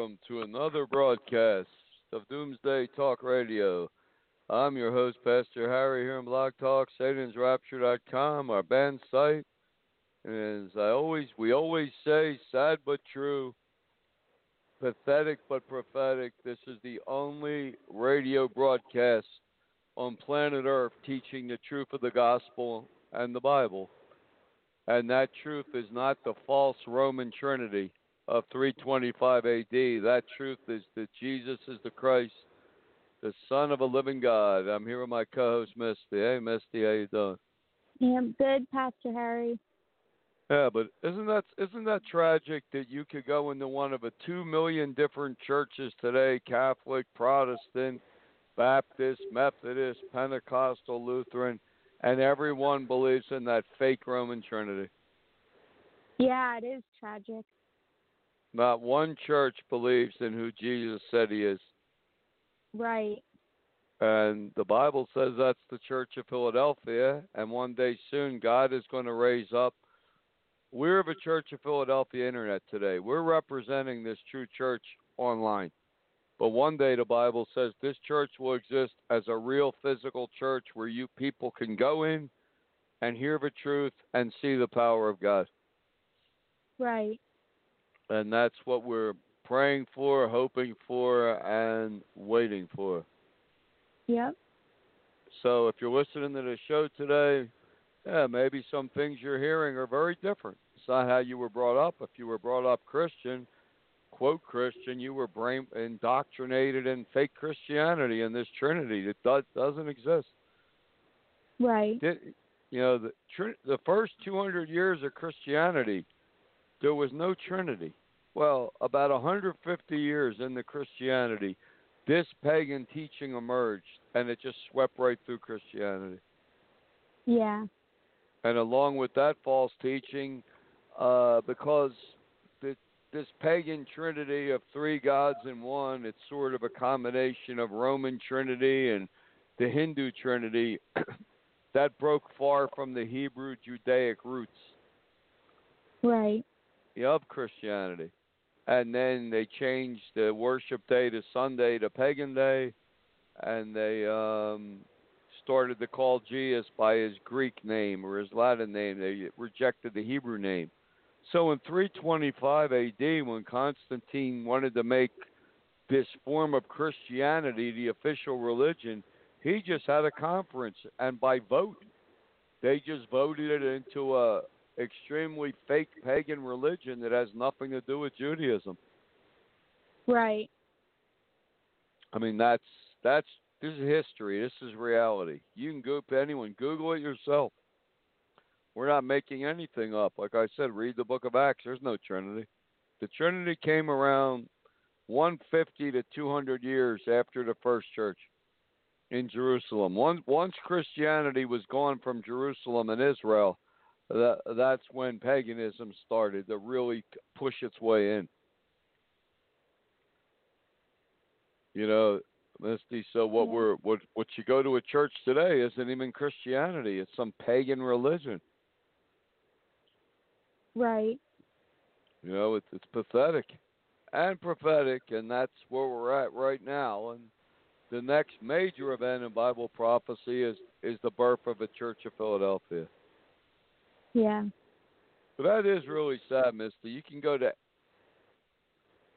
welcome to another broadcast of Doomsday Talk Radio. I'm your host, Pastor Harry, here on Blog Talk, SatansRapture.com, our band site. And as I always, we always say, sad but true, pathetic but prophetic. This is the only radio broadcast on planet Earth teaching the truth of the gospel and the Bible. And that truth is not the false Roman Trinity of 325 AD. That truth is that Jesus is the Christ, the Son of a living God. I'm here with my co-host Misty. Hey, Misty, how you doing? Yeah, I'm good, Pastor Harry. Yeah, but isn't that isn't that tragic that you could go into one of the two million different churches today, Catholic, Protestant, Baptist, Methodist, Pentecostal, Lutheran, and everyone believes in that fake Roman Trinity. Yeah, it is tragic. Not one church believes in who Jesus said he is. Right. And the Bible says that's the Church of Philadelphia. And one day soon, God is going to raise up. We're the Church of Philadelphia Internet today. We're representing this true church online. But one day, the Bible says this church will exist as a real physical church where you people can go in and hear the truth and see the power of God. Right. And that's what we're praying for, hoping for, and waiting for. Yep. So if you're listening to the show today, yeah, maybe some things you're hearing are very different. It's not how you were brought up. If you were brought up Christian, quote Christian, you were brain indoctrinated in fake Christianity and this Trinity that does, doesn't exist. Right. Did, you know, the Trin- the first 200 years of Christianity, there was no Trinity. Well, about 150 years into Christianity, this pagan teaching emerged, and it just swept right through Christianity. Yeah. And along with that false teaching, uh, because the, this pagan trinity of three gods in one, it's sort of a combination of Roman Trinity and the Hindu Trinity that broke far from the Hebrew Judaic roots Right. of Christianity. And then they changed the worship day to Sunday to pagan day, and they um, started to call Jesus by his Greek name or his Latin name. They rejected the Hebrew name. So in 325 AD, when Constantine wanted to make this form of Christianity the official religion, he just had a conference, and by vote, they just voted it into a extremely fake pagan religion that has nothing to do with Judaism. Right. I mean, that's that's this is history. This is reality. You can go to anyone Google it yourself. We're not making anything up. Like I said, read the Book of Acts. There's no Trinity. The Trinity came around 150 to 200 years after the first church in Jerusalem. Once once Christianity was gone from Jerusalem and Israel, that that's when paganism started to really push its way in. You know, Misty. So what Yeah. we're what what you go to a church today isn't even Christianity. It's some pagan religion. Right. You know, it's it's pathetic and prophetic, and that's where we're at right now. And the next major event in Bible prophecy is is the birth of the Church of Philadelphia. Yeah. But that is really sad, Misty. You can go to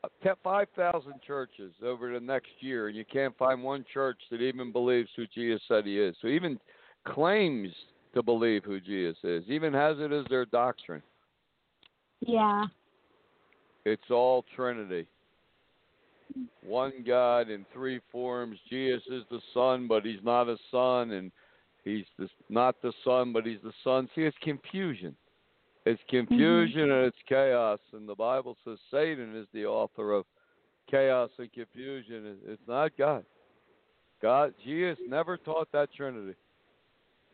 uh, 5,000 churches over the next year, and you can't find one church that even believes who Jesus said he is. So even claims to believe who Jesus is, even has it as their doctrine. Yeah. It's all Trinity. One God in three forms. Jesus is the Son, but he's not a Son, and he's the, not the Son, but he's the Son. See, it's confusion. It's confusion mm-hmm. and it's chaos, and the Bible says Satan is the author of chaos and confusion. It's not God. God, Jesus never taught that Trinity.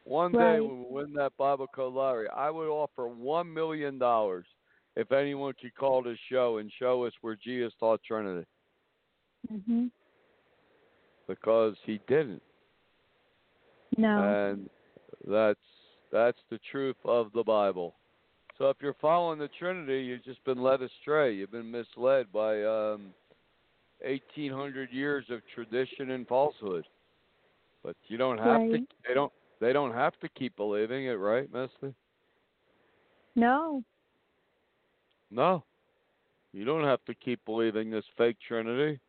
One right. day when we win that Bible Code lottery, I would offer one million dollars if anyone could call this show and show us where Jesus taught Trinity. Mhm. Because he didn't. No. And that's that's the truth of the Bible. So if you're following the Trinity, you've just been led astray. You've been misled by um, 1800 years of tradition and falsehood. But you don't have right. to. They don't. They don't have to keep believing it, right, Misty? No. No. You don't have to keep believing this fake Trinity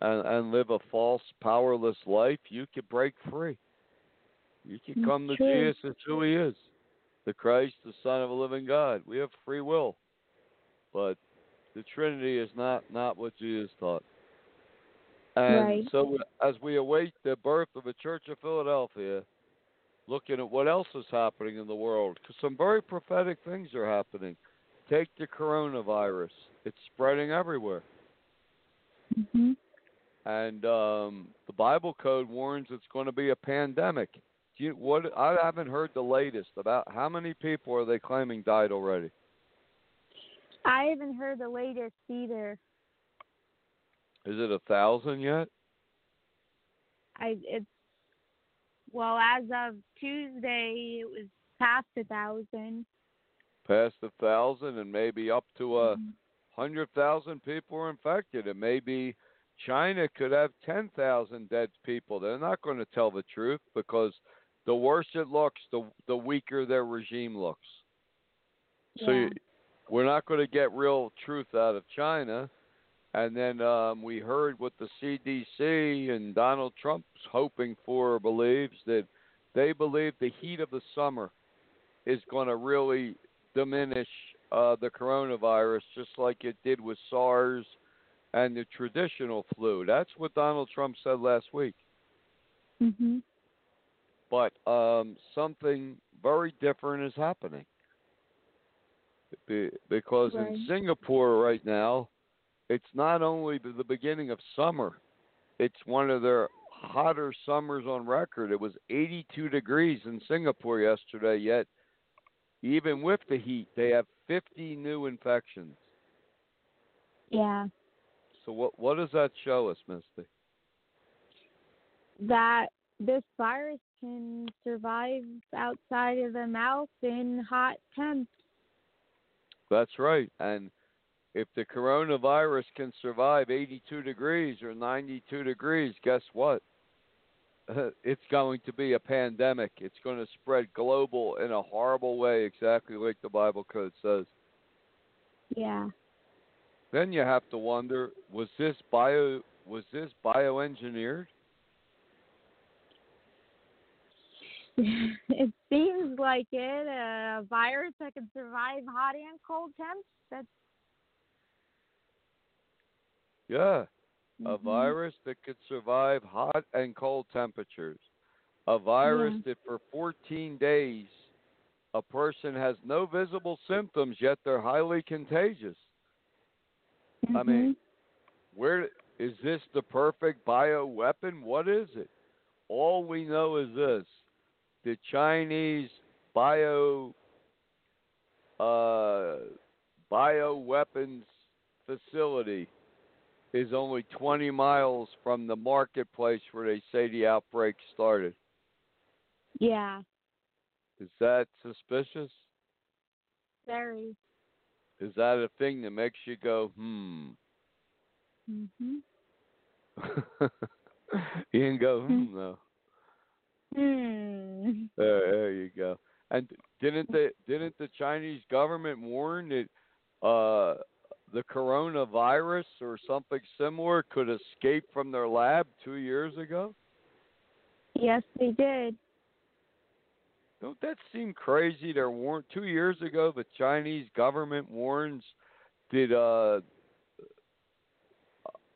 and, and live a false, powerless life. You can break free. You can come to. Jesus as who he is the Christ, the Son of a living God. We have free will. But the Trinity is not, not what Jesus taught. And Right. so as we await the birth of the Church of Philadelphia, looking at what else is happening in the world, because some very prophetic things are happening. Take the coronavirus; it's spreading everywhere, Mhm. and um, the Bible code warns it's going to be a pandemic. You, what? I haven't heard the latest about how many people are they claiming died already. I haven't heard the latest either. Is it a thousand yet? I it's well as of Tuesday it was past a thousand. Past a thousand, and maybe up to a Mhm. hundred thousand people are infected, and maybe China could have ten thousand dead people. They're not going to tell the truth because the worse it looks, the the weaker their regime looks. So Yeah. you, we're not going to get real truth out of China. And then um, we heard what the CDC and Donald Trump's hoping for or believes that they believe the heat of the summer is going to really diminish uh, the coronavirus, just like it did with SARS and the traditional flu. That's what Donald Trump said last week. Mhm. But um, something very different is happening. Be- because Right. in Singapore right now, it's not only the beginning of summer, it's one of their hotter summers on record. It was 82 degrees in Singapore yesterday, yet, even with the heat, they have 50 new infections. Yeah. So, what, what does that show us, Misty? That this virus can survive outside of the mouth in hot temps. That's right. And if the coronavirus can survive 82 degrees or 92 degrees, guess what? It's going to be a pandemic. It's going to spread global in a horrible way, exactly like the Bible code says. Yeah. Then you have to wonder: was this bio was this bioengineered? it seems like it. A virus that can survive hot and cold temps. That's Yeah, a mhm. virus that could survive hot and cold temperatures. A virus Yeah. that for 14 days a person has no visible symptoms yet they're highly contagious. I mean, Mhm. where is this the perfect bio weapon? What is it? All we know is this: the Chinese bio uh, bio weapons facility is only 20 miles from the marketplace where they say the outbreak started. yeah, Is that suspicious? very. Is that a thing that makes you go, hmm? Mhm. you can go, hmm, though. Hmm. There, there you go. And did Didn't the didn't the Chinese government warn that uh, the coronavirus or something similar could escape from their lab two years ago? Yes, they did. Don't that seem crazy? There warned two years ago the Chinese government warns that uh,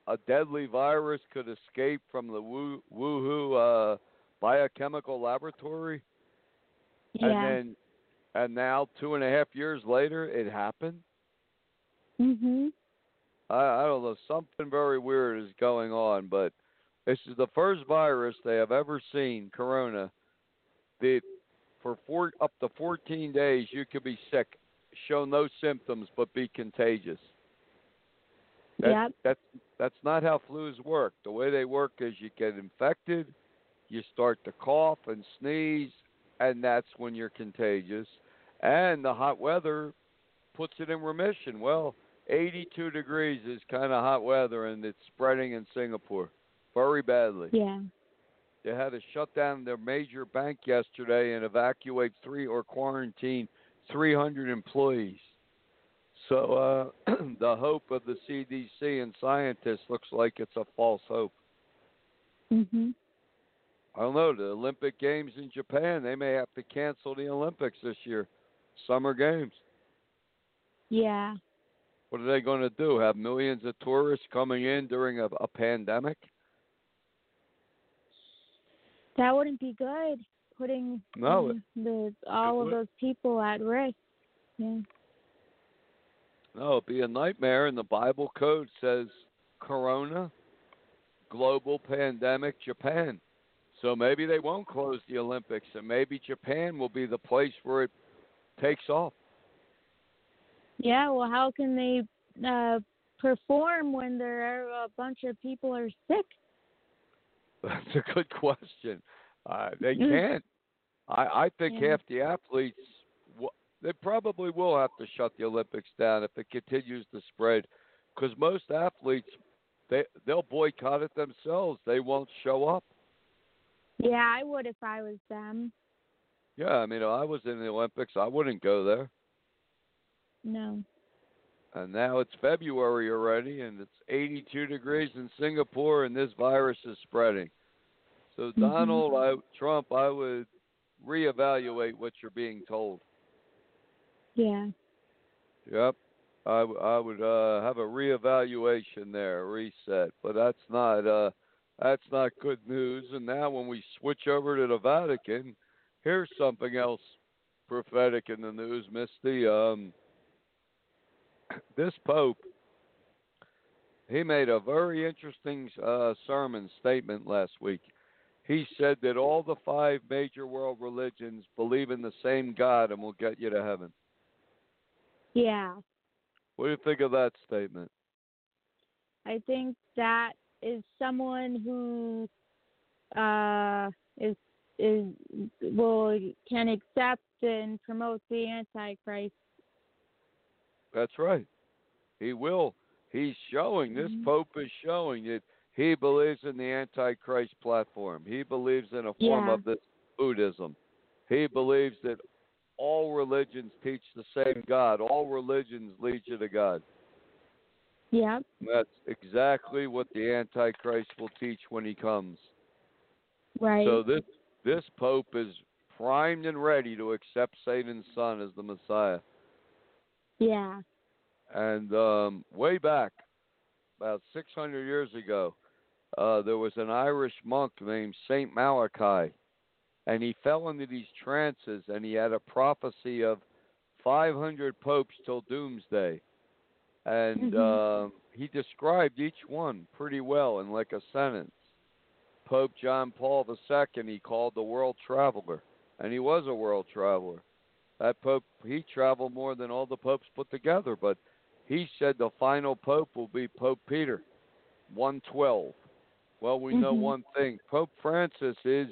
a deadly virus could escape from the Wu, Wuhu uh, biochemical laboratory, Yeah. and then and now two and a half years later it happened. mhm. I, I don't know. Something very weird is going on, but this is the first virus they have ever seen, Corona, that for four, up to 14 days you could be sick, show no symptoms, but be contagious. That, Yep. That's that's not how flus work. The way they work is you get infected, you start to cough and sneeze, and that's when you're contagious. And the hot weather puts it in remission. Well, 82 degrees is kind of hot weather, and it's spreading in Singapore very badly. Yeah. They had to shut down their major bank yesterday and evacuate three or quarantine 300 employees. So uh, the hope of the CDC and scientists looks like it's a false hope. Mhm. I don't know. The Olympic Games in Japan, they may have to cancel the Olympics this year, Summer Games. Yeah. What are they going to do? Have millions of tourists coming in during a, a pandemic? That wouldn't be good. Putting No, um, the all of would- those people at risk. Yeah. No, it'd be a nightmare. And the Bible code says Corona, global pandemic, Japan. So maybe they won't close the Olympics, and maybe Japan will be the place where it takes off. Yeah. Well, how can they uh, perform when there are a bunch of people are sick? That's a good question. Uh, they Mm. can't. I, I think Yeah. half the athletes, w- they probably will have to shut the Olympics down if it continues to spread, because most athletes, they they'll boycott it themselves. They won't show up. Yeah, I would if I was them. Yeah, I mean, if I was in the Olympics, I wouldn't go there. No. And now it's February already, and it's 82 degrees in Singapore, and this virus is spreading. So, Mhm. Donald I, Trump, I would reevaluate what you're being told. Yeah. Yep, I, I would uh, have a reevaluation there, a reset. But that's not uh, that's not good news. And now, when we switch over to the Vatican, here's something else prophetic in the news, Misty. Um, this Pope, he made a very interesting uh, sermon statement last week. He said that all the five major world religions believe in the same God and will get you to heaven. Yeah. What do you think of that statement? I think that is someone who uh is is will can accept and promote the antichrist. That's right. He will. He's showing, this Mhm. Pope is showing that he believes in the Antichrist platform. He believes in a form Yeah. of this Buddhism. He believes that all religions teach the same God. All religions lead you to God. Yep. And that's exactly what the Antichrist will teach when he comes. Right. So this this Pope is primed and ready to accept Satan's son as the Messiah. yeah. And um, way back, about 600 years ago, uh, there was an Irish monk named Saint Malachi, and he fell into these trances, and he had a prophecy of 500 popes till doomsday, and um, he described each one pretty well in like a sentence. Pope John Paul II, he called the world traveler, and he was a world traveler. That pope, he traveled more than all the popes put together, but he said the final pope will be Pope Peter, 112. Well, we know Mhm. one thing Pope Francis is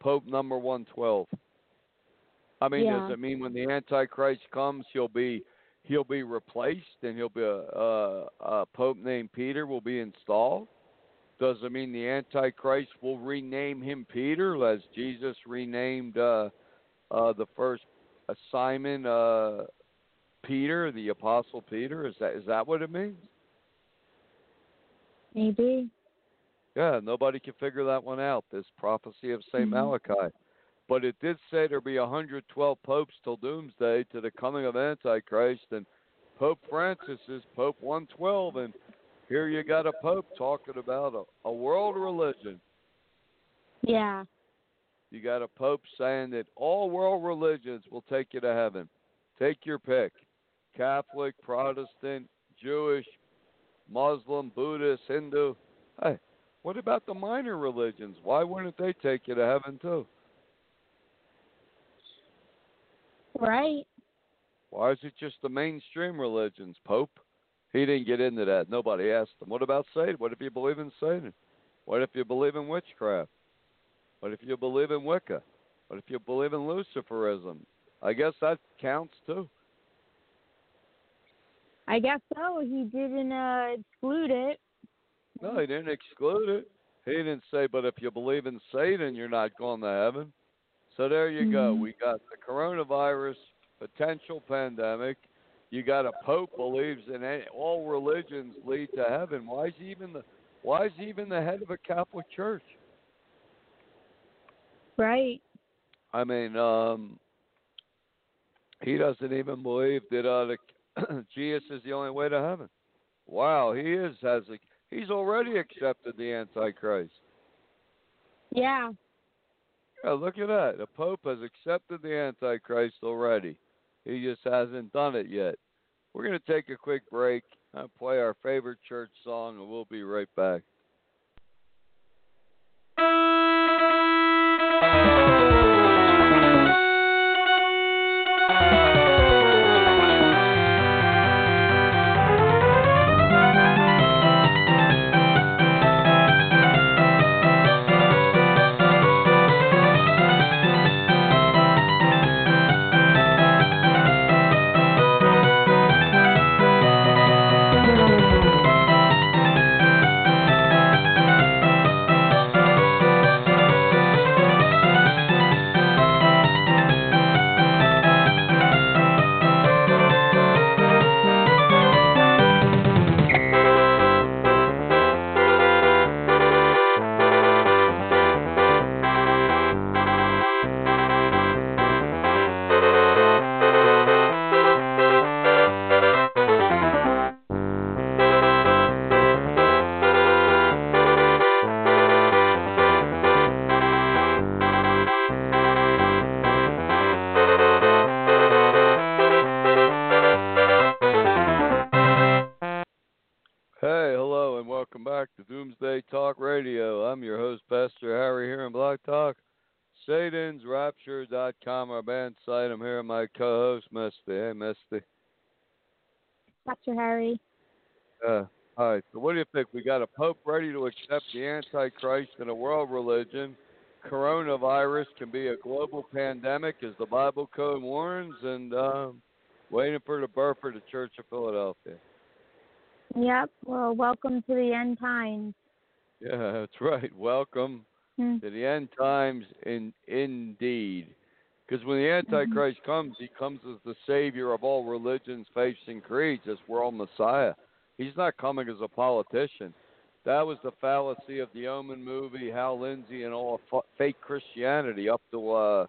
Pope number 112. I mean, Yeah. does it mean when the Antichrist comes, he'll be he'll be replaced and he'll be a, a, a pope named Peter will be installed? Does it mean the Antichrist will rename him Peter as Jesus renamed uh, uh, the first a Simon uh, Peter, the Apostle Peter? Is that is that what it means? Maybe. Yeah, nobody can figure that one out. This prophecy of Saint Mhm. Malachi, but it did say there'll be 112 popes till doomsday to the coming of Antichrist, and Pope Francis is Pope 112, and here you got a pope talking about a, a world religion. Yeah. You got a pope saying that all world religions will take you to heaven. Take your pick Catholic, Protestant, Jewish, Muslim, Buddhist, Hindu. Hey, what about the minor religions? Why wouldn't they take you to heaven too? Right. Why is it just the mainstream religions, Pope? He didn't get into that. Nobody asked him. What about Satan? What if you believe in Satan? What if you believe in witchcraft? What if you believe in Wicca? What if you believe in Luciferism? I guess that counts too. I guess so. He didn't uh, exclude it. No, he didn't exclude it. He didn't say, but if you believe in Satan, you're not going to heaven. So there you go. Mhm. We got the coronavirus potential pandemic. You got a pope believes in any, all religions lead to heaven. Why is he even the Why is he even the head of a Catholic church? Right. I mean, um, he doesn't even believe that uh, the, Jesus is the only way to heaven. Wow, he is has a, he's already accepted the Antichrist. Yeah. Yeah, look at that. The Pope has accepted the Antichrist already. He just hasn't done it yet. We're going to take a quick break and play our favorite church song, and we'll be right back. Because when the Antichrist comes, he comes as the savior of all religions, faiths, and creeds, as world Messiah. He's not coming as a politician. That was the fallacy of the Omen movie, Hal Lindsey, and all f- fake Christianity up to uh,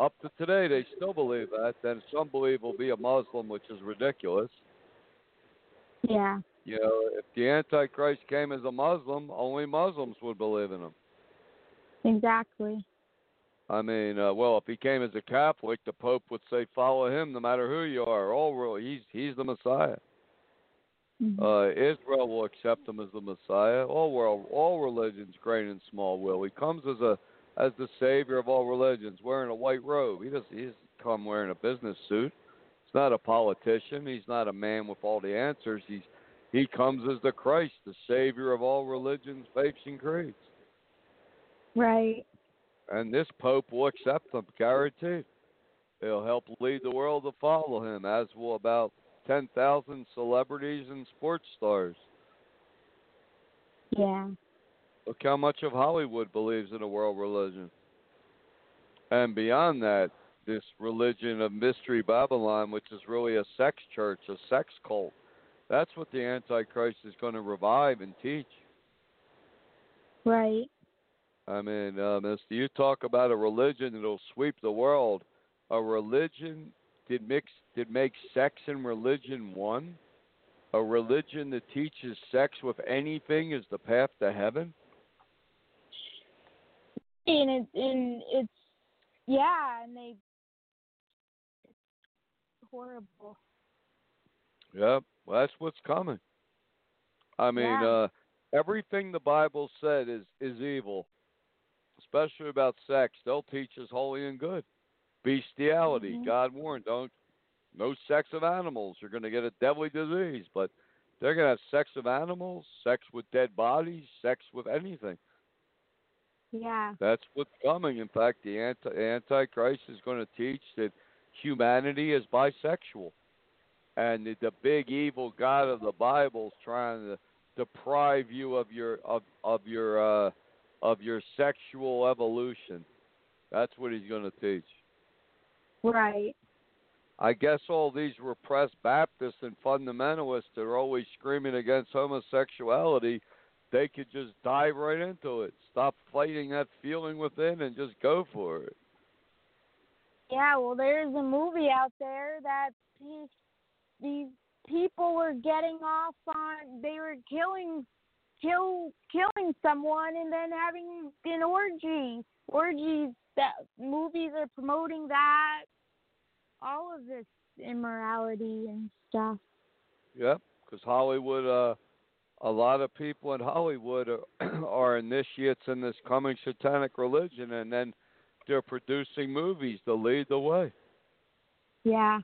up to today. They still believe that. Then some believe will be a Muslim, which is ridiculous. Yeah. You know, if the Antichrist came as a Muslim, only Muslims would believe in him. Exactly. I mean, uh, well, if he came as a Catholic, the Pope would say, "Follow him, no matter who you are. All world, he's he's the Messiah." Mhm. Uh, Israel will accept him as the Messiah. All world, all religions, great and small, will. He comes as a as the savior of all religions, wearing a white robe. He doesn't come wearing a business suit. He's not a politician. He's not a man with all the answers. He's he comes as the Christ, the savior of all religions, faiths, and creeds. Right. And this Pope will accept them, guaranteed. He'll help lead the world to follow him, as will about 10,000 celebrities and sports stars. Yeah. Look how much of Hollywood believes in a world religion. And beyond that, this religion of mystery Babylon, which is really a sex church, a sex cult. That's what the Antichrist is going to revive and teach. Right. I mean, um, as you talk about a religion that'll sweep the world, a religion did mix did make sex and religion one. A religion that teaches sex with anything is the path to heaven. And it and it's yeah, and they it's horrible. Yep, well, that's what's coming. I mean, Yeah. uh, everything the Bible said is is evil, especially about sex. They'll teach us holy and good. Bestiality, Mhm. God warned, don't no sex of animals. You're going to get a deadly disease. But they're going to have sex of animals, sex with dead bodies, sex with anything. Yeah. That's what's coming. In fact, the anti Antichrist is going to teach that humanity is bisexual, and that the big evil God of the Bible is trying to deprive you of your of of your uh, of your sexual evolution. That's what he's going to teach. Right. I guess all these repressed Baptists and fundamentalists that are always screaming against homosexuality, they could just dive right into it. Stop fighting that feeling within and just go for it. Yeah, well, there's a movie out there that these these people were getting off on. They were killing, kill, killing someone, and then having an orgy. Orgies. That movies are promoting that. All of this immorality and stuff. Yep, because Hollywood, uh, a lot of people in Hollywood are, are initiates in this coming satanic religion, and then they're producing movies to lead the way. Yeah.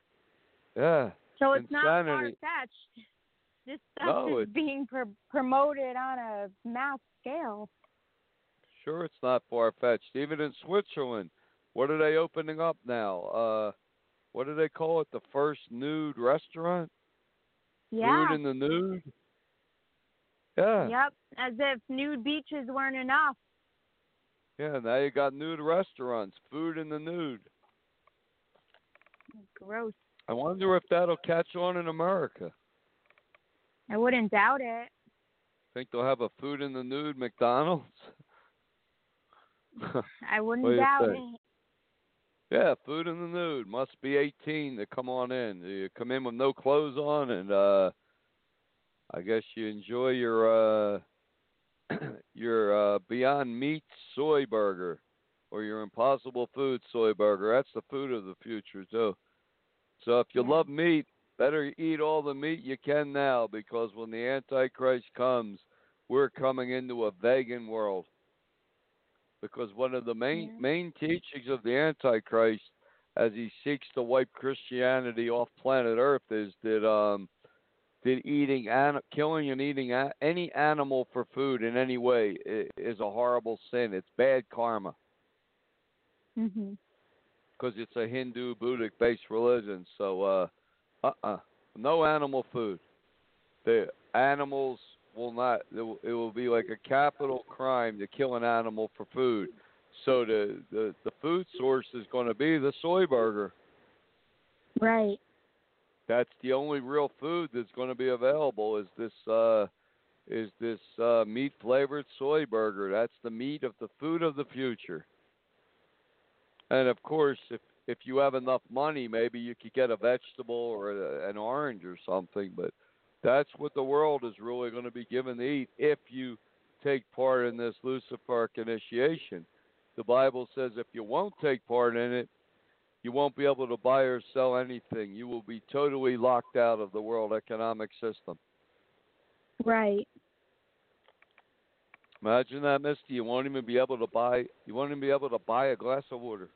Yeah. So it's not far Insanity. fetched. This stuff No, is being pr- promoted on a mass scale. Sure, it's not far fetched. Even in Switzerland, what are they opening up now? Uh, what do they call it? The first nude restaurant? Yeah. Food in the nude? Yeah. Yep. As if nude beaches weren't enough. Yeah, now you got nude restaurants, food in the nude. Gross. I wonder if that'll catch on in America. I wouldn't doubt it. Think they'll have a food in the nude McDonald's? I wouldn't What do you doubt think? it. yeah, food in the nude. Must be 18 to come on in. You come in with no clothes on, and uh I guess you enjoy your uh your uh Beyond Meat soy burger or your Impossible Food soy burger. That's the food of the future too. So if you Yeah. love meat, better eat all the meat you can now because when the Antichrist comes, we're coming into a vegan world. Because one of the main Yeah. main teachings of the Antichrist as he seeks to wipe Christianity off planet Earth is that um that eating an- killing and eating a- any animal for food in any way is a horrible sin. It's bad karma Mhm. because it's a Hindu Buddhist based religion. So uh uh uh no animal food. The animals will not. It will, it will be like a capital crime to kill an animal for food. So the the, the food source is going to be the soy burger. Right. That's the only real food that's going to be available. Is this uh is this uh meat flavored soy burger? That's the meat of the food of the future. And of course, if if you have enough money, maybe you could get a vegetable or a, an orange or something. But that's what the world is really going to be given to eat if you take part in this Luciferic initiation. The Bible says if you won't take part in it, you won't be able to buy or sell anything. You will be totally locked out of the world economic system. Right. Imagine that, Misty. You won't even be able to buy. You won't even be able to buy a glass of water.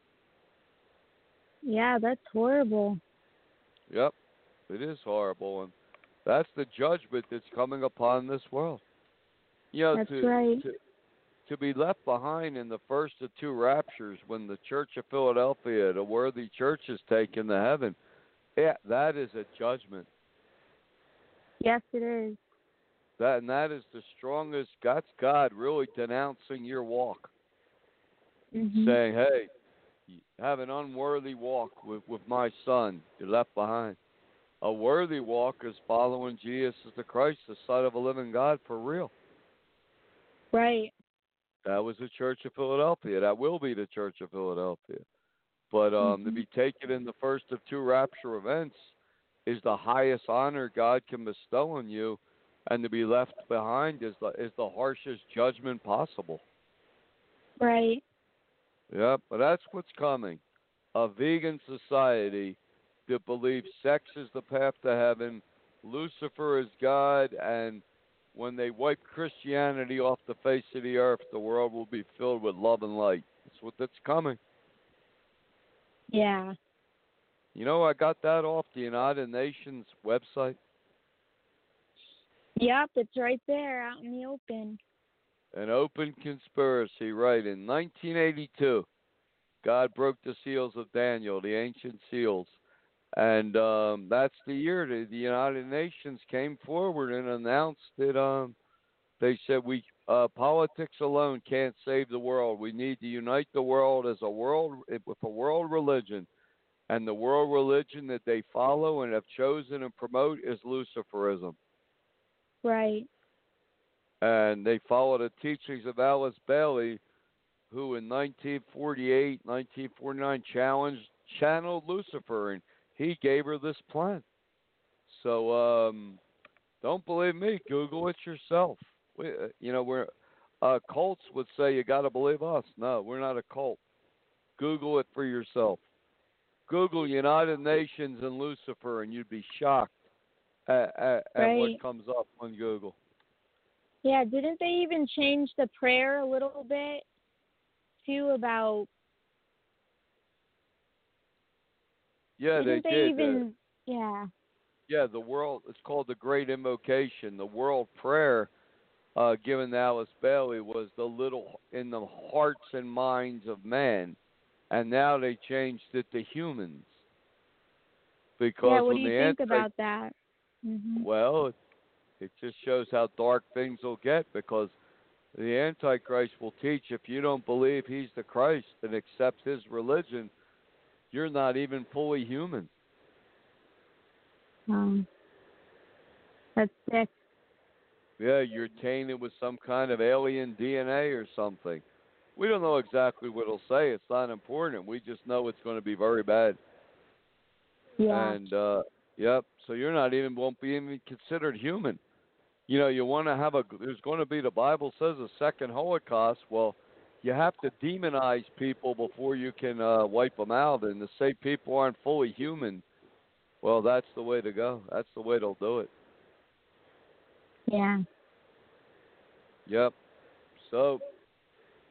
Yeah, that's horrible. Yep, it is horrible, and that's the judgment that's coming upon this world. You know, That's to, right. to to be left behind in the first of two raptures, when the Church of Philadelphia, the worthy church, is taken to heaven. Yeah, that is a judgment. Yes, it is. That and that is the strongest. That's God really denouncing your walk, Mhm. saying, "Hey, have an unworthy walk with, with my son. You're left behind. A worthy walk is following Jesus as the Christ, the Son of a living God, for real. Right. That was the Church of Philadelphia. That will be the Church of Philadelphia. But um, mm-hmm. to be taken in the first of two rapture events is the highest honor God can bestow on you, and to be left behind is the is the harshest judgment possible. Right. Yep, but that's what's coming. A vegan society that believes sex is the path to heaven, Lucifer is God, and when they wipe Christianity off the face of the earth, the world will be filled with love and light. That's what that's coming. Yeah. You know, I got that off the United Nations website. Yep, it's right there out in the open. An open conspiracy, right. In 1982, God broke the seals of Daniel, the ancient seals. And um, that's the year that the United Nations came forward and announced that um, they said we uh, politics alone can't save the world. We need to unite the world as a world with a world religion, and the world religion that they follow and have chosen and promote is Luciferism. Right. And they follow the teachings of Alice Bailey, who in 1948, 1949 challenged channeled Lucifer and he gave her this plan. So um, don't believe me. Google it yourself. We, uh, you know, we're uh, cults would say you got to believe us. No, we're not a cult. Google it for yourself. Google United Nations and Lucifer, and you'd be shocked at, at, right. at what comes up on Google. Yeah, didn't they even change the prayer a little bit too about Yeah, Didn't they, they did. even? yeah. Yeah, the world. It's called the Great Invocation. The World Prayer, uh, given to Alice Bailey, was the little in the hearts and minds of men, and now they changed it to humans. Because yeah, what do you the think anti- about that? Mm-hmm. Well, it, just shows how dark things will get because the Antichrist will teach if you don't believe he's the Christ and accept his religion, you're not even fully human. Um, that's sick. Yeah, you're tainted with some kind of alien DNA or something. We don't know exactly what it'll say. It's not important. We just know it's going to be very bad. Yeah. And uh yep, so you're not even won't be even considered human. You know, you want to have a there's going to be the Bible says a second Holocaust. Well, you have to demonize people before you can uh wipe them out and to say people aren't fully human. Well, that's the way to go. That's the way they'll do it. Yeah. Yep. So,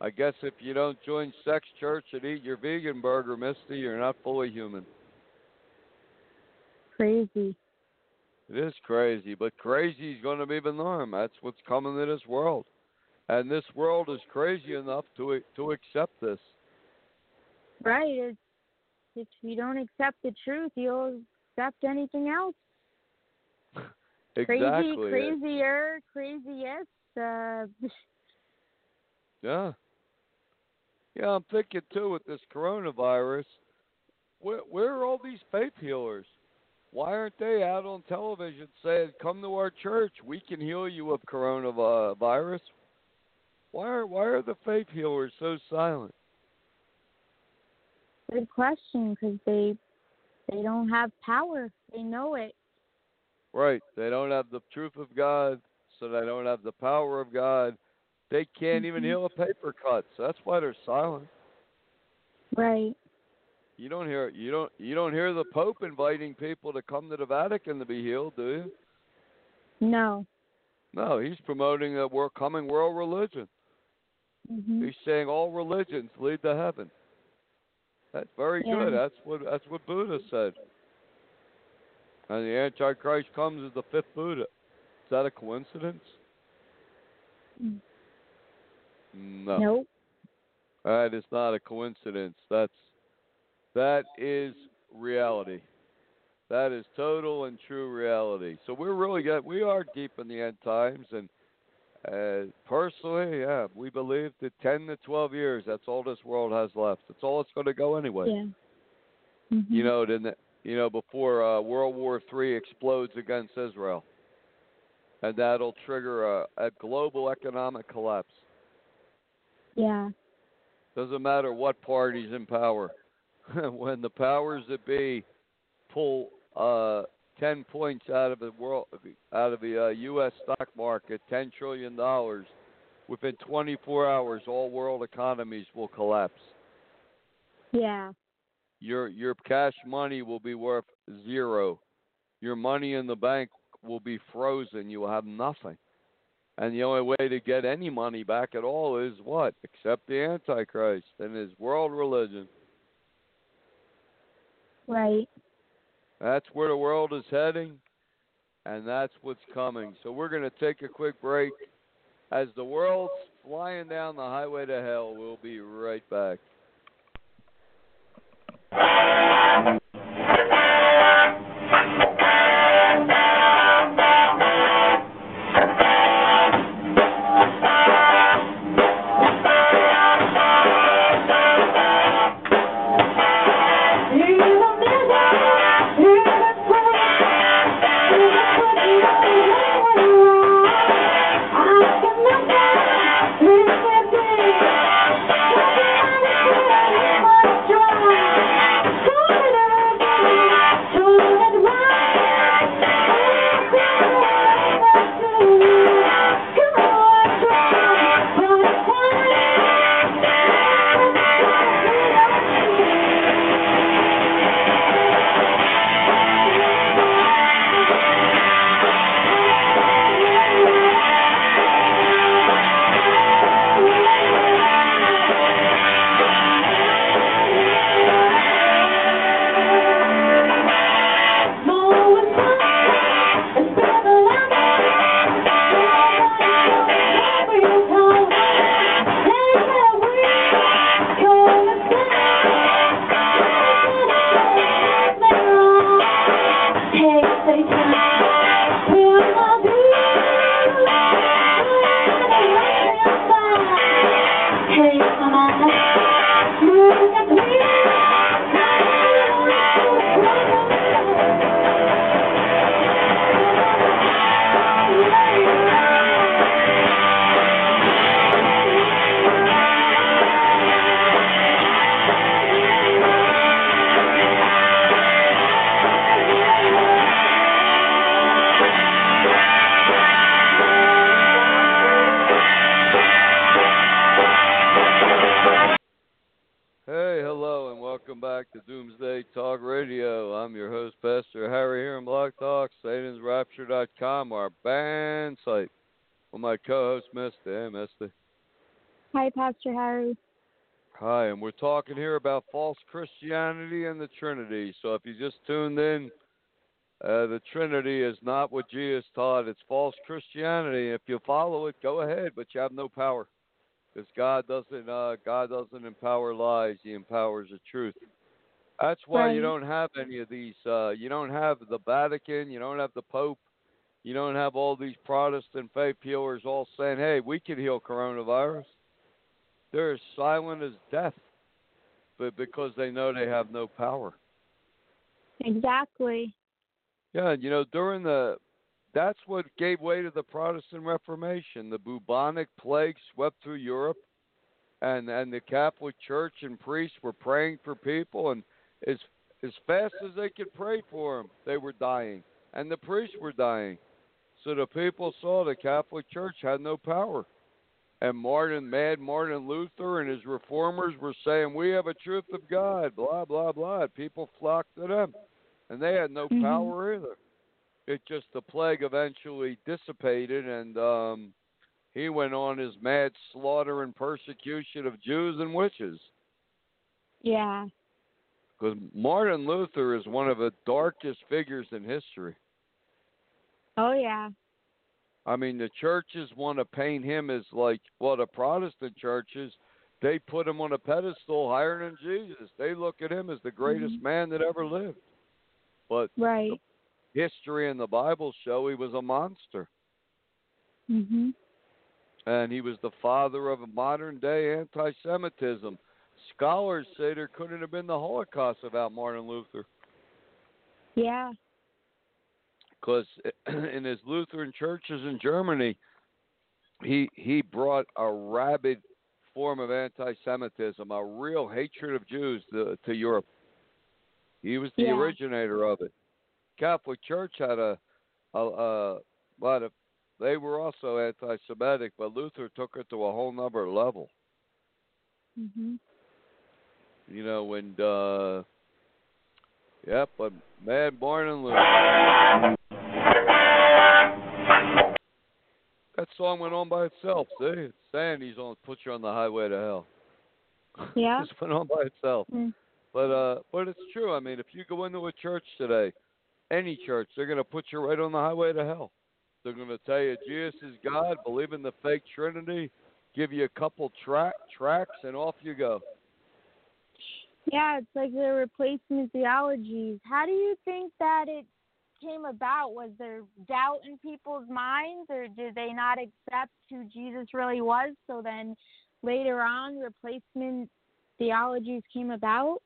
I guess if you don't join sex church and eat your vegan burger, Misty, you're not fully human. Crazy. It is crazy, but crazy is going to be the norm. That's what's coming to this world, and this world is crazy enough to to accept this. Right. It's, if you don't accept the truth, you'll accept anything else. exactly. Crazy, crazier, craziest. Uh, yeah. Yeah, I'm thinking too with this coronavirus. Where where are all these faith healers? Why aren't they out on television saying, "Come to our church, we can heal you of coronavirus"? Why are why are the faith healers so silent? good question, because they they don't have power. They know it. Right. They don't have the truth of God, so they don't have the power of God. They can't even Mhm. heal a paper cut. So that's why they're silent. Right. You don't hear you don't you don't hear the Pope inviting people to come to the Vatican to be healed, do you? No. No, he's promoting a world, coming world religion. hmm He's saying all religions lead to heaven. That's very Yeah. good. That's what that's what Buddha said. And the Antichrist comes as the fifth Buddha. Is that a coincidence? No. Nope. That is not a coincidence. That's that is reality. That is total and true reality. So we're really got we are deep in the end times and Uh, personally, yeah, we believe that 10 to 12 years, that's all this world has left. That's all it's going to go anyway. Yeah. Mm-hmm. You know, then you know before uh, World War III explodes against Israel, and that'll trigger a, a global economic collapse. Yeah. Doesn't matter what party's in power. when the powers that be pull uh, 10 points out of the world out of the uh, US stock market, 10 trillion dollars, within 24 hours all world economies will collapse. Yeah. Your your cash money will be worth zero. Your money in the bank will be frozen. You will have nothing. And the only way to get any money back at all is what? Accept the Antichrist and his world religion. Right. That's where the world is heading, and that's what's coming. So we're going to take a quick break. As the world's flying down the highway to hell, we'll be right back. If you just tuned in, uh, the Trinity is not what Jesus taught. It's false Christianity. If you follow it, go ahead, but you have no power because God doesn't uh, God doesn't empower lies; He empowers the truth. That's why you don't have any of these. Uh, you don't have the Vatican. You don't have the Pope. You don't have all these Protestant faith healers all saying, "Hey, we can heal coronavirus." They're as silent as death, but because they know they have no power. Exactly. Yeah, you know, during the that's what gave way to the Protestant Reformation. The bubonic plague swept through Europe, and and the Catholic Church and priests were praying for people, and as as fast as they could pray for them, they were dying, and the priests were dying. So the people saw the Catholic Church had no power, and Martin, Mad Martin Luther, and his reformers were saying, "We have a truth of God." Blah blah blah. People flocked to them, and they had no Mhm. power either it just the plague eventually dissipated and um he went on his mad slaughter and persecution of Jews and witches Yeah. because Martin Luther is one of the darkest figures in history. Oh yeah. I mean, the churches want to paint him as like, well, the Protestant churches, they put him on a pedestal higher than Jesus. They look at him as the greatest Mhm. man that ever lived. But Right. history and the Bible show he was a monster. Mhm. and he was the father of modern day anti Semitism. Scholars say there couldn't have been the Holocaust without Martin Luther. Yeah. Because in his Lutheran churches in Germany, he he brought a rabid form of anti-Semitism, a real hatred of Jews to, to Europe. He was the Yeah. originator of it. Catholic Church had a, a, a lot of. They were also anti-Semitic, but Luther took it to a whole nother level. Mhm. You know, and uh, yep, but Mad Martin Luther. That song went on by itself. See, it's saying he's on put you on the highway to hell. Yeah. Just went on by itself. Mm. But uh, but it's true. I mean, if you go into a church today, any church, they're going to put you right on the highway to hell. They're going to tell you Jesus is God, believe in the fake Trinity, give you a couple track tracks, and off you go. Yeah, it's like the replacement theologies. How do you think that it came about? Was there doubt in people's minds, or did they not accept who Jesus really was? So then later on, replacement theologies came about?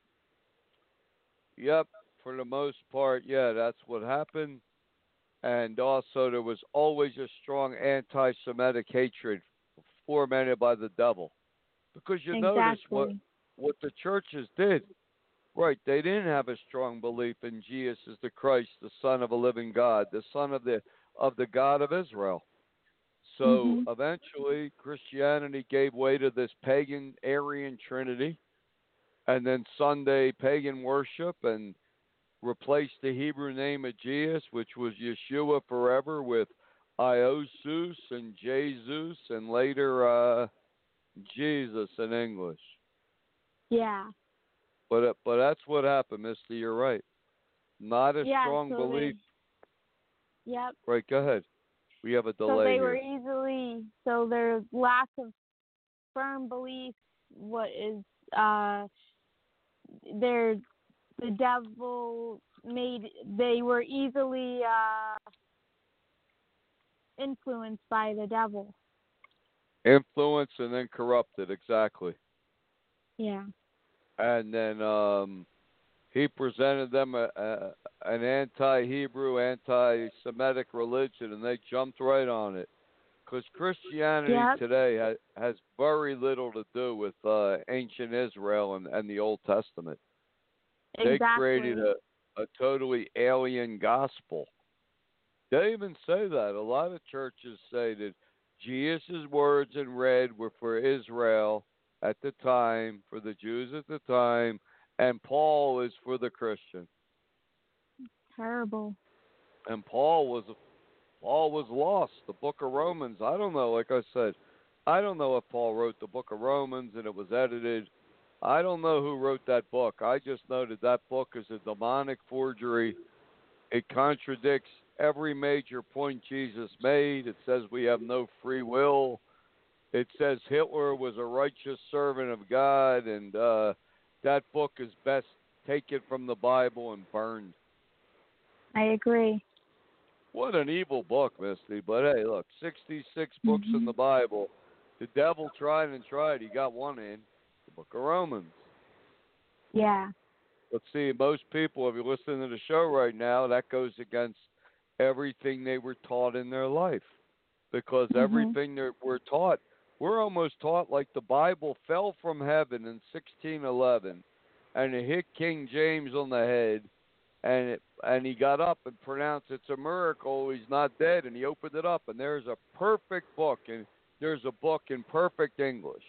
Yep, for the most part, yeah, that's what happened. And also, there was always a strong anti-Semitic hatred fomented by the devil, because you notice what what the churches did. Right, they didn't have a strong belief in Jesus as the Christ, the Son of a living God, the Son of the of the God of Israel. So Mhm. eventually, Christianity gave way to this pagan Aryan Trinity, and then Sunday pagan worship, and replaced the Hebrew name of Jesus, which was Yeshua forever, with Iosus and Jesus, and later uh, Jesus in English. Yeah. But uh, but that's what happened, Mister. You're right. Not a yeah, strong so belief. They, yep. Right, go ahead. We have a delay so they here. were easily so their lack of firm belief what is uh their the devil made they were easily uh influenced by the devil Influenced and then corrupted, exactly. yeah And then um, he presented them a, a, an anti-Hebrew, anti-Semitic religion, and they jumped right on it. Because Christianity Yep. today has, has very little to do with uh, ancient Israel and, and the Old Testament. They created a, a totally alien gospel. They even say that. A lot of churches say that Jesus' words in red were for Israel at the time, for the Jews at the time, and Paul is for the Christian. terrible And Paul was Paul was lost. The book of Romans, I don't know, like I said, I don't know if Paul wrote the book of Romans and it was edited. I don't know who wrote that book. I just know that that book is a demonic forgery. It contradicts every major point Jesus made. It says we have no free will. It says Hitler was a righteous servant of God, and uh, that book is best taken from the Bible and burned. i agree What an evil book, Misty. But hey, look, 66 books in Mhm. the Bible. The devil tried and tried. He got one in, the book of Romans. yeah But see, most people, if you're listening to the show right now, that goes against everything they were taught in their life. Because Mhm. everything that we're taught, we're almost taught like the Bible fell from heaven in 1611 and it hit King James on the head and it, and he got up and pronounced it's a miracle he's not dead and he opened it up and there's a perfect book and there's a book in perfect English.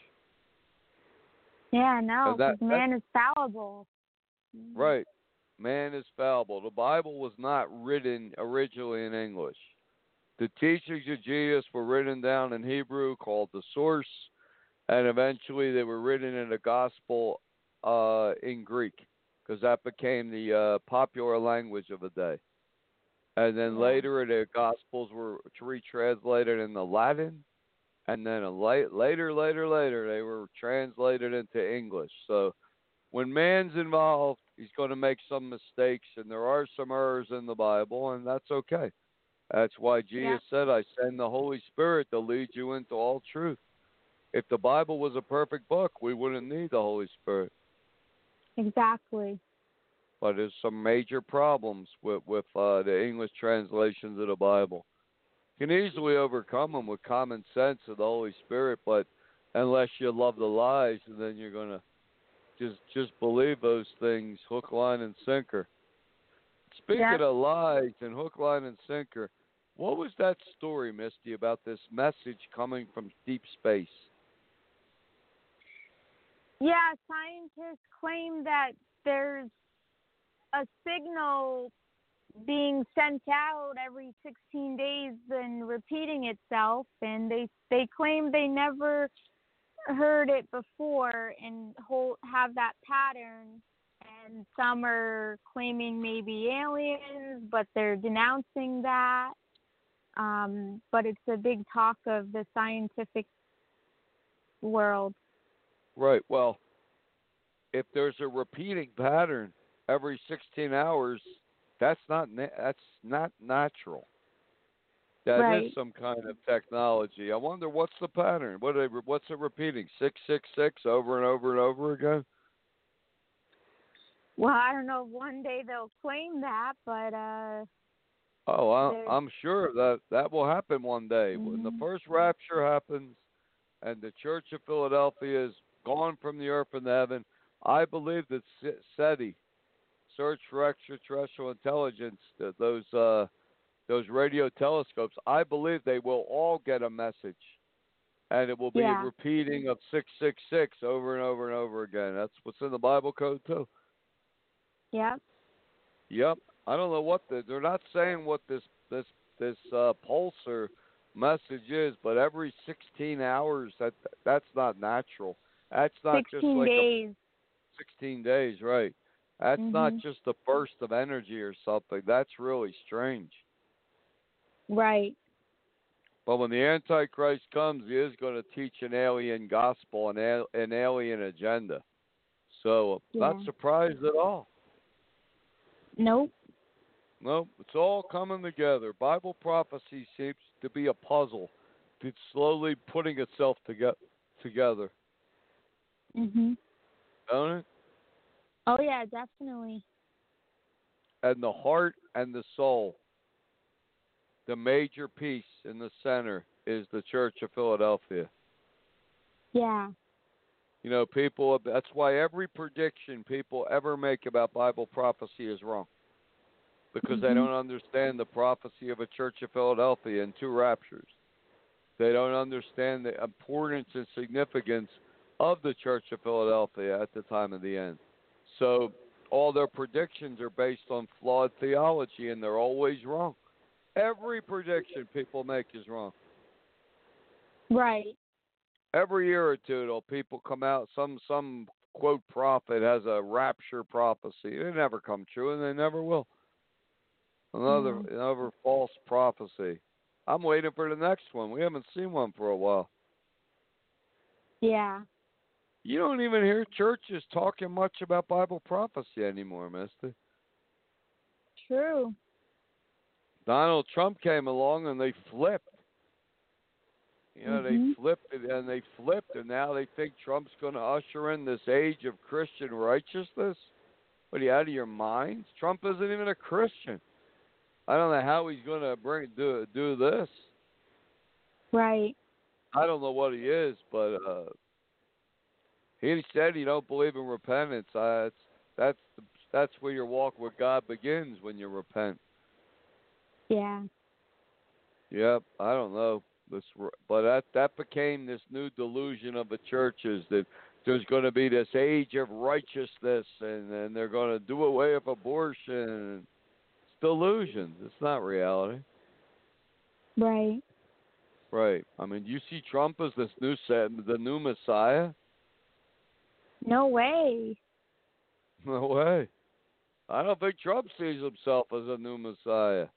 yeah no that- man is fallible Right. Man is fallible. The Bible was not written originally in English. The teachings of Jesus were written down in Hebrew called the source, and eventually they were written in the gospel uh, in Greek because that became the uh, popular language of the day. And then Yeah. later the gospels were retranslated into Latin, and then a la- later, later, later they were translated into English. So when man's involved, he's going to make some mistakes, and there are some errors in the Bible, and that's okay. That's why Jesus said, I send the Holy Spirit to lead you into all truth. If the Bible was a perfect book, we wouldn't need the Holy Spirit. Exactly. But there's some major problems with with uh, the English translations of the Bible. You can easily overcome them with common sense of the Holy Spirit, but unless you love the lies, and then you're gonna just just believe those things, hook, line, and sinker. Speaking Yeah. of lies and hook, line, and sinker, what was that story, Misty, about this message coming from deep space? Yeah, scientists claim that there's a signal being sent out every 16 days and repeating itself and they they claim they never heard it before and hold, have that pattern. And some are claiming maybe aliens but they're denouncing that. Um, but it's a big talk of the scientific world Right. Well, if there's a repeating pattern every 16 hours, that's not na- that's not natural. That is Right. some kind of technology. I wonder what's the pattern. What are what's it repeating? Six six six over and over and over again. Well, I don't know one day they'll claim that, but uh Oh, I, I'm sure that that will happen one day when the Mhm. first rapture happens, and the Church of Philadelphia is gone from the earth and the heaven. I believe that SETI, Search for Extraterrestrial Intelligence, th- those uh, those radio telescopes, I believe they will all get a message, and it will be Yeah. a repeating of six six six over and over and over again. That's what's in the Bible code too. yeah. Yep. I don't know what the, they're not saying what this this this uh, pulsar message is, but every 16 hours that that's not natural. That's not just 16 like days. a 16 days, right? That's not Mhm. just a burst of energy or something. That's really strange. Right. But when the Antichrist comes, he is going to teach an alien gospel, an, al- an alien agenda. So, not surprised at all. Nope. Nope, it's all coming together. Bible prophecy seems to be a puzzle It's slowly putting itself toge- together, Mhm. don't it? Oh yeah, definitely. And the heart and the soul, the major piece in the center is the Church of Philadelphia. Yeah. You know, people, that's why every prediction people ever make about Bible prophecy is wrong. Because they Mhm. don't understand the prophecy of a Church of Philadelphia and two raptures. They don't understand the importance and significance of the Church of Philadelphia at the time of the end. So all their predictions are based on flawed theology and they're always wrong. Every prediction people make is wrong Right. every year or two it'll people come out some some quote prophet has a rapture prophecy It never come true and they never will another Mhm. another false prophecy i'm waiting for the next one we haven't seen one for a while Yeah. You don't even hear churches talking much about bible prophecy anymore mister True. donald trump came along and they flipped you know, they Mhm. flipped and they flipped, and now they think Trump's going to usher in this age of Christian righteousness. What are you out of your minds? Trump isn't even a Christian. I don't know how he's going to bring do do this. Right. I don't know what he is, but uh he said he don't believe in repentance. Uh, that's the, that's where your walk with God begins when you repent. Yeah. Yep, I don't know this, but that that became this new delusion of the churches that there's going to be this age of righteousness, and and they're going to do away with abortion. It's delusions. It's not reality, Right. right? I mean, you see Trump as this new set, the new Messiah. No way. No way. I don't think Trump sees himself as a new Messiah.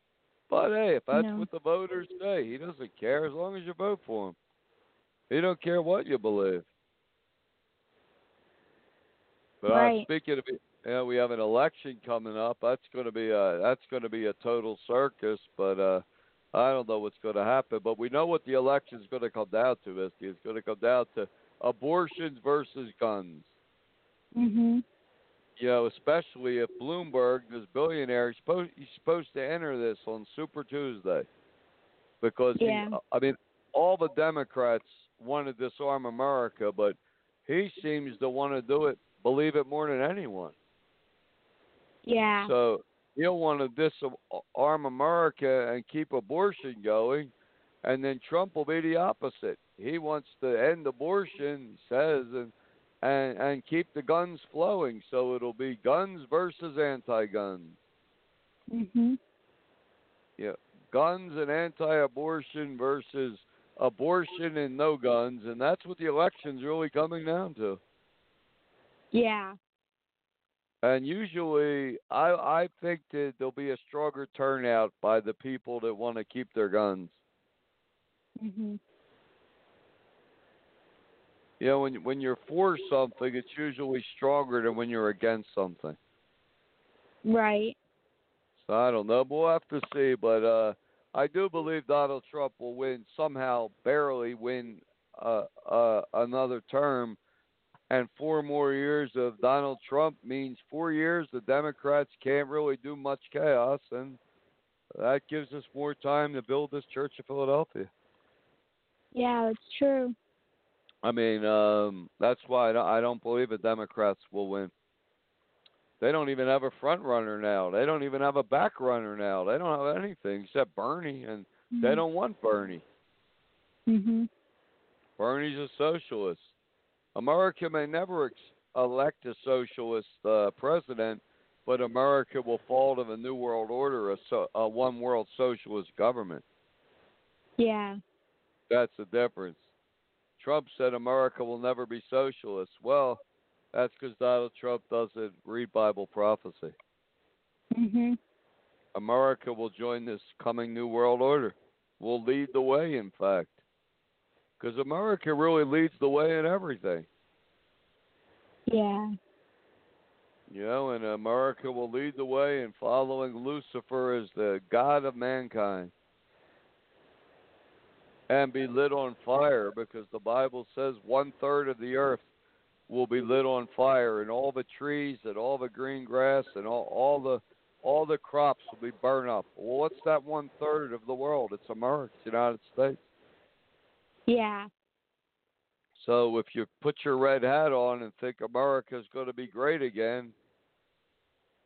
But hey, if that's No. what the voters say, he doesn't care as long as you vote for him. He don't care what you believe. But Right. speaking of, it, yeah, we have an election coming up. That's going to be a that's going to be a total circus. But uh, I don't know what's going to happen, but we know what the election is going to come down to, Misty. It's going to come down to abortions versus guns. Mhm. You know, especially if Bloomberg, this billionaire, he's supposed, he's supposed to enter this on Super Tuesday, because he- I mean, all the Democrats want to disarm America, but he seems to want to do it, believe it more than anyone. Yeah. So he'll want to disarm America and keep abortion going, and then Trump will be the opposite. He wants to end abortion, he says, and and and keep the guns flowing. So it'll be guns versus anti-guns. mhm. Yeah, guns and anti-abortion versus abortion and no guns, and that's what the election's really coming down to. Yeah. And usually, I I think that there'll be a stronger turnout by the people that want to keep their guns. Mhm. You know, when when you're for something, it's usually stronger than when you're against something. Right. So I don't know, but we'll have to see. But uh, I do believe Donald Trump will win somehow, barely win uh, uh, another term. And four more years of Donald Trump means four years the Democrats can't really do much chaos, and that gives us more time to build this Church of Philadelphia. Yeah, that's true. I mean, um, that's why I don't, I don't believe the Democrats will win. They don't even have a front runner now. They don't even have a back runner now. They don't have anything except Bernie, and they Mhm. don't want Bernie. Mhm. Bernie's a socialist. America may never ex- elect a socialist uh, president, but America will fall to the New World Order, a, so, a one world socialist government. Yeah. That's the difference. Trump said America will never be socialist. Well, that's because Donald Trump doesn't read Bible prophecy. Mhm. America will join this coming New World Order. Will lead the way, in fact. Because America really leads the way in everything. Yeah. You know, and America will lead the way in following Lucifer as the God of mankind. And be lit on fire because the Bible says one third of the earth will be lit on fire and all the trees and all the green grass and all, all the all the crops will be burned up. Well what's that one third of the world? It's America, it's the United States. Yeah. So if you put your red hat on and think America's going to be great again,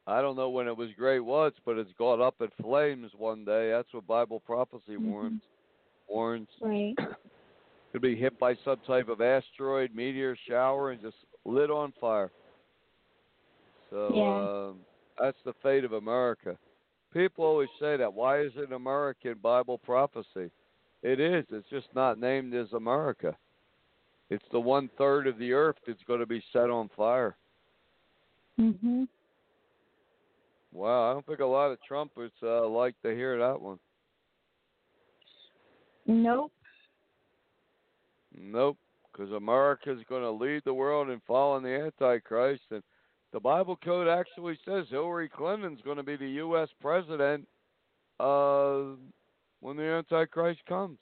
I don't know when it was great once, but it's gone up in flames one day. That's what Bible prophecy Mhm. warns. Right. could be hit by some type of asteroid, meteor shower, and just lit on fire. So Yeah. um, that's the fate of America. People always say that. Why is it American Bible prophecy? It is. It's just not named as America. It's the one third of the earth that's going to be set on fire. Mhm. Wow, I don't think a lot of Trumpers uh, like to hear that one. Nope. Nope, because America's going to lead the world in following the Antichrist, and the Bible code actually says Hillary Clinton's going to be the U.S. president uh, when the Antichrist comes.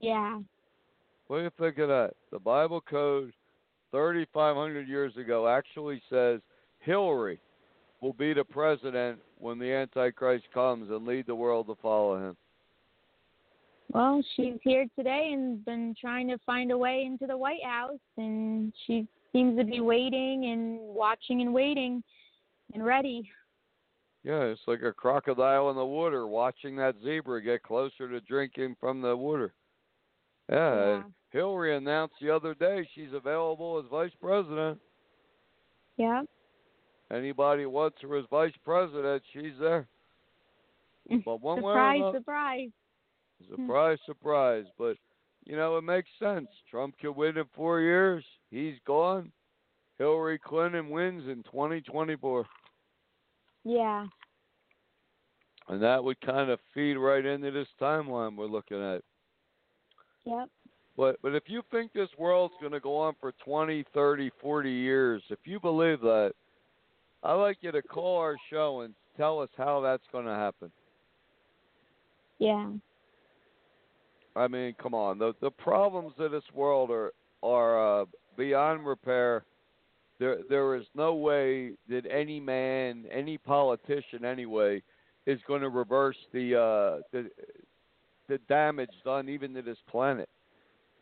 Yeah. What do you think of that? The Bible code, 3,500 years ago, actually says Hillary will be the president when the Antichrist comes and lead the world to follow him. Well, she's here today and been trying to find a way into the White House, and she seems to be waiting and watching and waiting and ready. Yeah, it's like a crocodile in the water watching that zebra get closer to drinking from the water. Yeah, Yeah. Hillary announced the other day she's available as vice president. Yeah. Anybody wants her as vice president, she's there. But one way or surprise, another- surprise. Hmm. Surprise, surprise. But, you know, it makes sense. Trump could win in four years. He's gone. Hillary Clinton wins in 2024. Yeah. And that would kind of feed right into this timeline we're looking at. Yep. But but if you think this world's going to go on for 20, 30, 40 years, if you believe that, I'd like you to call our show and tell us how that's going to happen. Yeah. I mean, come on. The the problems of this world are are uh, beyond repair. There there is no way that any man, any politician, anyway, is going to reverse the uh, the the damage done even to this planet.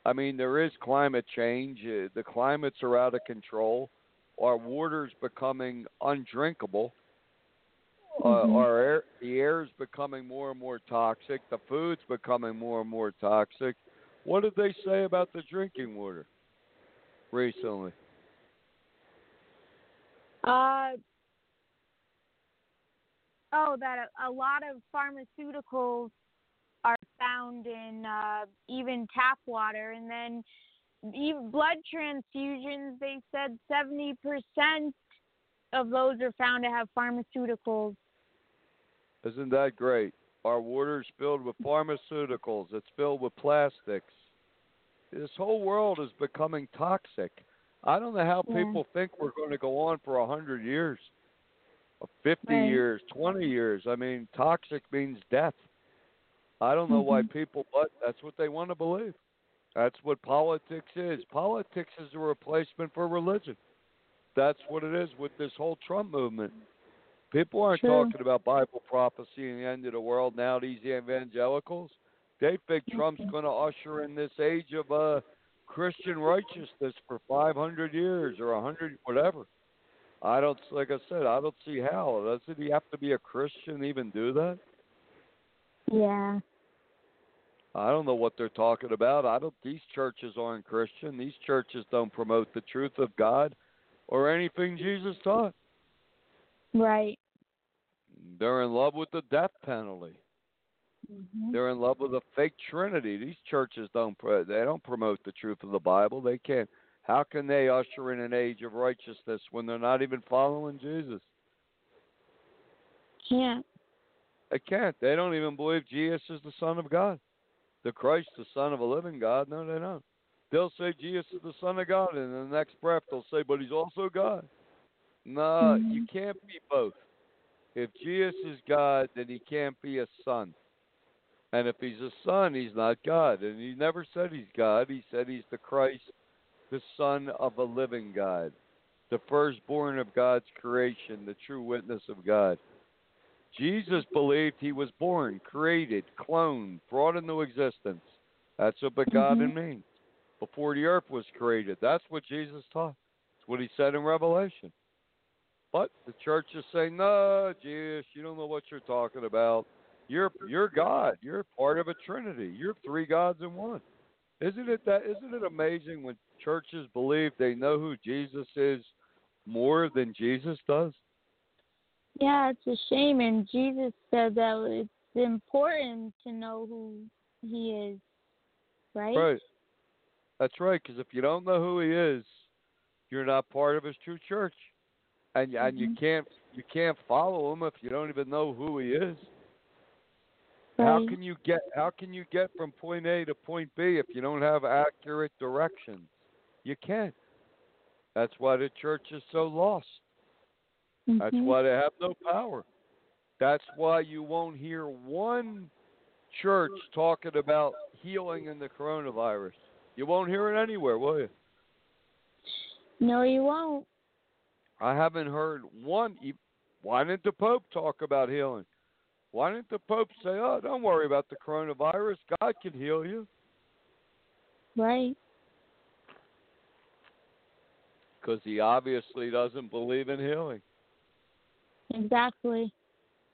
I mean, there is climate change. Uh, the climates are out of control. Our water's becoming undrinkable. Uh, our air, the air's becoming more and more toxic. The food's becoming more and more toxic. What did they say about the drinking water recently? Uh oh, that a, a lot of pharmaceuticals are found in uh, even tap water, and then even blood transfusions. They said seventy percent of those are found to have pharmaceuticals. Isn't that great? Our water's filled with pharmaceuticals. It's filled with plastics. This whole world is becoming toxic. I don't know how Yeah. people think we're going to go on for a hundred years, fifty Right. years, twenty years. I mean, toxic means death. I don't know why Mhm. people, but that's what they want to believe. That's what politics is. Politics is a replacement for religion. That's what it is with this whole Trump movement. People aren't True. talking about Bible prophecy and the end of the world now. These evangelicals, they think Trump's going to usher in this age of uh, Christian righteousness for 500 years or 100, whatever. I don't, like I said, I don't see how. Doesn't he have to be a Christian to even do that? Yeah. I don't know what they're talking about. I don't. These churches aren't Christian. These churches don't promote the truth of God or anything Jesus taught. Right. They're in love with the death penalty. Mhm. They're in love with a fake Trinity. These churches don't they don't promote the truth of the Bible. They can't. How can they usher in an age of righteousness when they're not even following Jesus? Can't. They can't. They don't even believe Jesus is the Son of God, the Christ, the Son of a living God. No, they don't. They'll say Jesus is the Son of God, and in the next breath they'll say, "But He's also God." No, you Mhm. can't be both. If Jesus is God, then He can't be a son. And if He's a son, He's not God. And He never said He's God. He said He's the Christ, the Son of a living God, the firstborn of God's creation, the true witness of God. Jesus believed he was born, created, cloned, brought into existence. That's what begotten Mhm. means. Before the earth was created. That's what Jesus taught. That's what he said in Revelation. But the church is saying, No, Jesus, you don't know what you're talking about. You're you're God. You're part of a Trinity. You're three gods in one. Isn't it that isn't it amazing when churches believe they know who Jesus is more than Jesus does? Yeah, it's a shame. And Jesus said that it's important to know who He is, right? Right. That's right. Because if you don't know who he is, you're not part of his true church, and and you can't you can't follow him if you don't even know who he is. How can you get How can you get from point A to point B if you don't have accurate directions? You can't. That's why the church is so lost. That's Mhm. why they have no power. That's why you won't hear one church talking about healing in the coronavirus. You won't hear it anywhere, will you? No, you won't. I haven't heard one. Why didn't the Pope talk about healing? Why didn't the Pope say, "Oh, don't worry about the coronavirus. God can heal you"? Right. Because he obviously doesn't believe in healing. Exactly.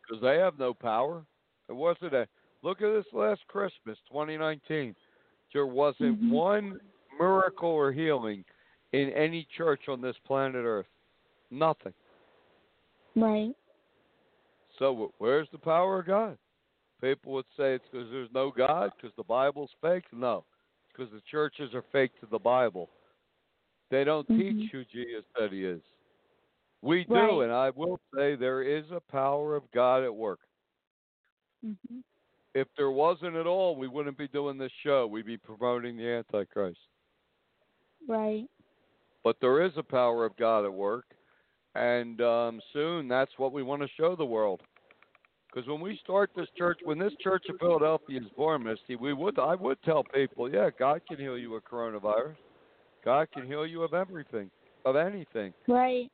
Because they have no power. It wasn't a. Look at this last Christmas, 2019. There wasn't Mhm. one miracle or healing in any church on this planet Earth. Nothing. Right. So where's the power of God? People would say it's because there's no God, because the Bible's fake. No, it's because the churches are fake to the Bible. They don't Mhm. teach who Jesus said he is. We do, and I will say there is a power of God at work. Mhm. If there wasn't at all, we wouldn't be doing this show. We'd be promoting the Antichrist. Right. But there is a power of God at work, and um, soon that's what we want to show the world. Because when we start this church, when this Church of Philadelphia is born, Misty, we would I would tell people, yeah, God can heal you of coronavirus. God can heal you of everything, of anything, Right.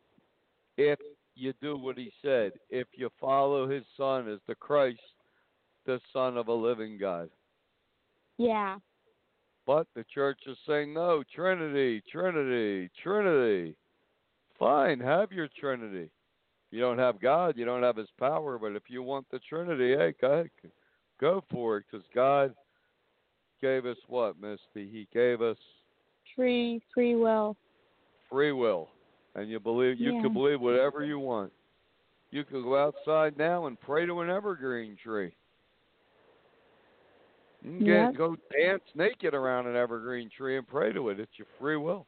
if you do what He said. If you follow His Son as the Christ, the Son of a living God. Yeah. But the church is saying no, Trinity, Trinity, Trinity. Fine, have your Trinity. You don't have God, you don't have His power, but if you want the Trinity, hey, go ahead, go for it, because God gave us what, Misty? He gave us Free free will. free will, and you believe you Yeah. can believe whatever you want. You can go outside now and pray to an evergreen tree. You can Yep. go dance naked around an evergreen tree and pray to it. It's your free will.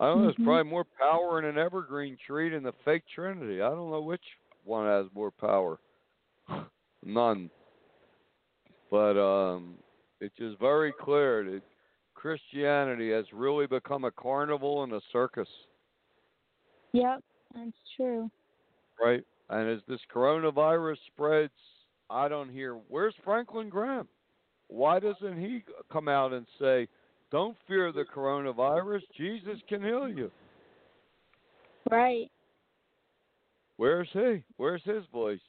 I don't know. There's probably more power in an evergreen tree than the fake Trinity. I don't know which one has more power. None. But um, it's just very clear that Christianity has really become a carnival and a circus, Yep, that's true. right? And as this coronavirus spreads, I don't hear, where's Franklin Graham? Why doesn't he come out and say, don't fear the coronavirus, Jesus can heal you? Right. Where's he? Where's his voice?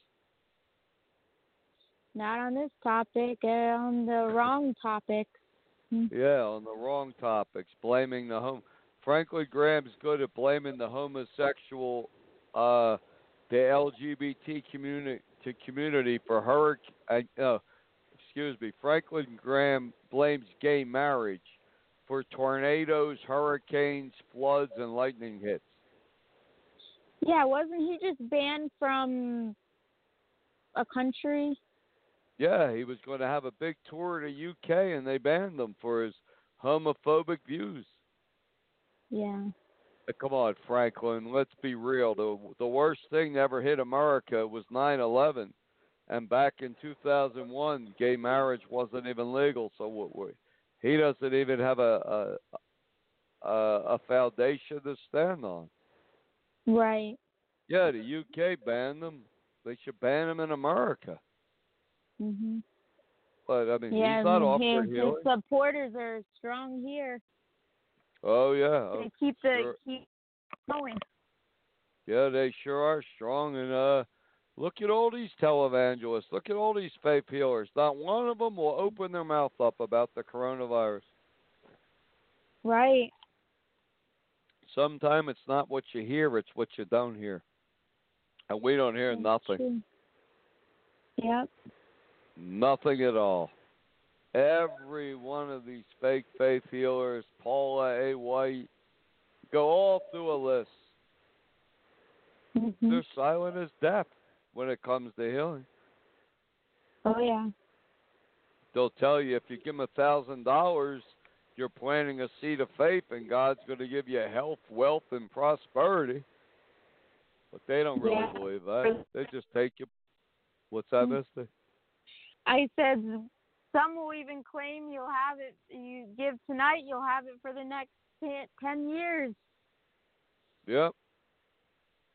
Not on this topic, uh, on the wrong topic. Yeah, on the wrong topics, blaming the home. Franklin Graham's good at blaming the homosexual, uh, the LGBT community to community for hurricane. Uh, excuse me. Franklin Graham blames gay marriage for tornadoes, hurricanes, floods, and lightning hits. Yeah, wasn't he just banned from a country? Yeah, he was going to have a big tour to UK, and they banned him for his homophobic views. Yeah. Uh, Come on, Franklin. Let's be real. The the worst thing that ever hit America was 9/11, and back in 2001, gay marriage wasn't even legal. So what we, he doesn't even have a a, a foundation to stand on. Right. Yeah, the UK banned them. They should ban them in America. Mhm. But I mean, Yeah, he's not and off for his, his supporters are strong here. Oh yeah, They oh, keep the sure. keep going. Yeah, they sure are strong. And uh, look at all these televangelists. Look at all these faith healers. Not one of them will open their mouth up about the coronavirus. Right. Sometimes it's not what you hear; it's what you don't hear. And we don't hear That's nothing, true. Yep. nothing at all. Every one of these fake faith healers, Paula A. White, go all through a list. Mhm. They're silent as death when it comes to healing. Oh yeah. they'll tell you if you give them a thousand dollars, you're planting a seed of faith, and God's going to give you health, wealth, and prosperity. But they don't really Yeah. believe that. They just take you. What's that, Mm. Misty? I said some will even claim you'll have it. You give tonight, you'll have it for the next ten, ten years. Yep.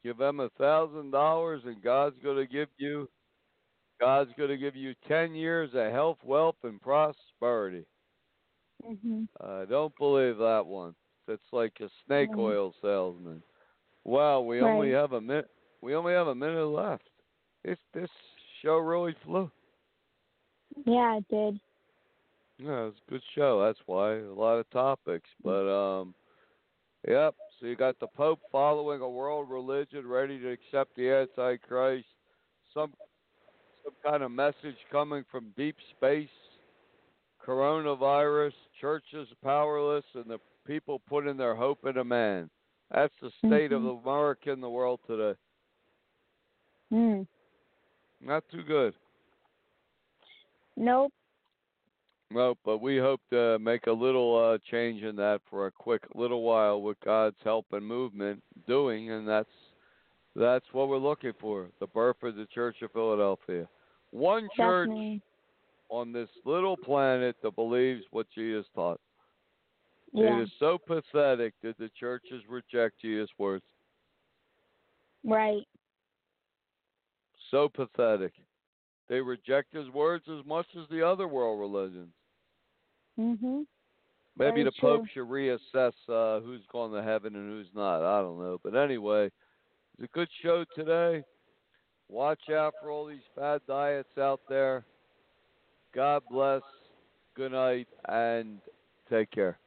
Give them a thousand dollars, and God's going to give you. God's going to give you ten years of health, wealth, and prosperity. Mhm. I don't believe that one. It's like a snake Mhm. oil salesman. Wow, we only have a minute. We only have a minute left. This this show really flew. Yeah, it did. Yeah, it's a good show. That's why a lot of topics. But um, yep. So you got the Pope following a world religion, ready to accept the Antichrist. Some some kind of message coming from deep space. Coronavirus. Churches powerless, and the people putting their hope in a man. That's the state Mhm. of America in the world today. Mm. Not too good. Nope. No, but we hope to make a little uh, change in that for a quick little while with God's help and movement doing, and that's that's what we're looking for. The birth of the Church of Philadelphia. One church Definitely. on this little planet that believes what Jesus taught. Yeah. It is so pathetic that the churches reject Jesus' words. Right. So pathetic. they reject his words as much as the other world religions. Mhm. Maybe Very the Pope true. should reassess uh, who's going to heaven and who's not. I don't know. But anyway, it's a good show today. Watch out for all these fad diets out there. God bless. Good night and take care.